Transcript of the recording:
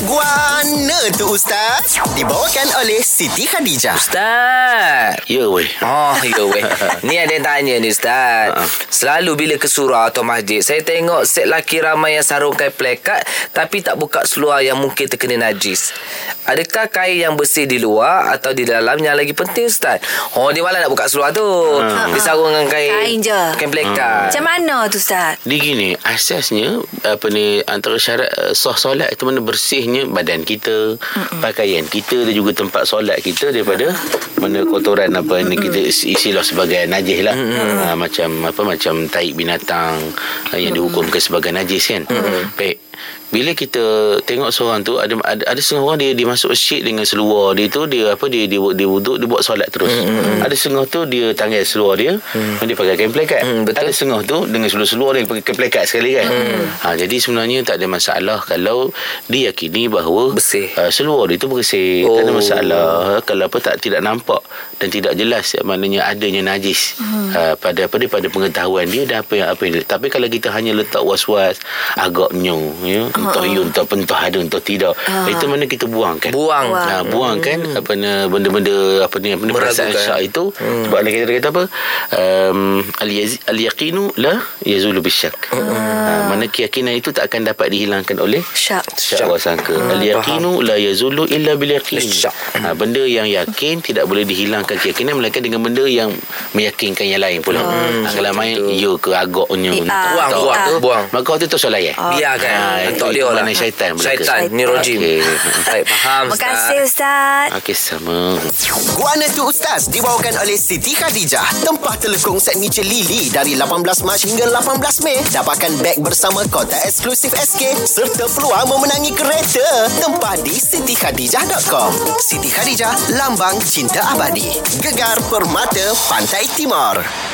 Guana tu Ustaz Dibawakan oleh Siti Khadijah Ustaz. Ya weh. Oh, ya weh. Ni ada yang tanya ni Ustaz. Selalu bila ke surau atau masjid, saya tengok set laki ramai yang sarungkan plekat tapi tak buka seluar yang mungkin terkena najis. Adakah kain yang bersih di luar atau di dalam yang lagi penting Ustaz? Oh, dia malah nak buka seluar tu. Dia sarung dengan kain. Kain je. Kain plekat. Macam mana tu Ustaz? Dia gini, asasnya apa ni antara syarat uh, sah solat itu mana bersihnya badan kita, Mm-mm. pakaian kita dan juga tempat solat kita daripada mana kotoran apa ni kita isi- isilah sebagai najis lah. Ha, macam apa macam taik binatang uh, yang dihukumkan sebagai najis kan. Baik. Bila kita tengok seorang tu ada ada, ada setengah orang dia dia masuk masjid dengan seluar dia tu dia apa dia dia dia wuduk dia buat solat terus. Ada setengah tu dia tanggal seluar dia dia pakai kain plekat. Mm, betul. Ada setengah tu dengan seluar-seluar dia pakai kain plekat sekali kan. Ha jadi sebenarnya tak ada masalah kalau dia yakini bahawa Bersih. Uh, seluar dia tu bersih. Oh. Tak ada masalah kalau apa tak tidak nampak dan tidak jelas ya, maknanya adanya najis uh, pada apa dia pada pengetahuan dia dan apa yang apa yang dia. Tapi kalau kita hanya letak was-was agaknya ya entah ya entah pentah ada entah tidak. Itu mana kita buangkan. Buang. Buang. Nah, buang kan apa ni benda-benda apa ni apa ni perasaan syak itu. Hmm. sebab Allah kata, kata apa? Um, al-yaz- al-yaqinu la yazulu bisyak. Ha, mana keyakinan itu tak akan dapat dihilangkan oleh Syak. syak wasangka. Al-yaqinu la yazulu illa bil yaqin. Syak. ha, benda yang yakin tidak boleh dihilangkan keyakinan melainkan dengan benda yang meyakinkan yang lain pula. Ha, kalau main ya ke agaknya ah, Buang, entah- buang. tu, Buang. maka waktu tu solat ya Biarkan. Ah, itu dia lah. mana syaitan belaka. Syaitan. Ni rojim. Baik, faham Terima Ustaz. kasih Ustaz. Okey sama Guana tu Ustaz Dibawakan oleh Siti Khadijah Tempah telekung set Nietzsche Lily Dari 18 Mac hingga 18 Mei Dapatkan beg bersama kota eksklusif SK Serta peluang memenangi kereta Tempah di sitikhadijah.com Siti Khadijah Lambang Cinta Abadi Gegar Permata Pantai Timur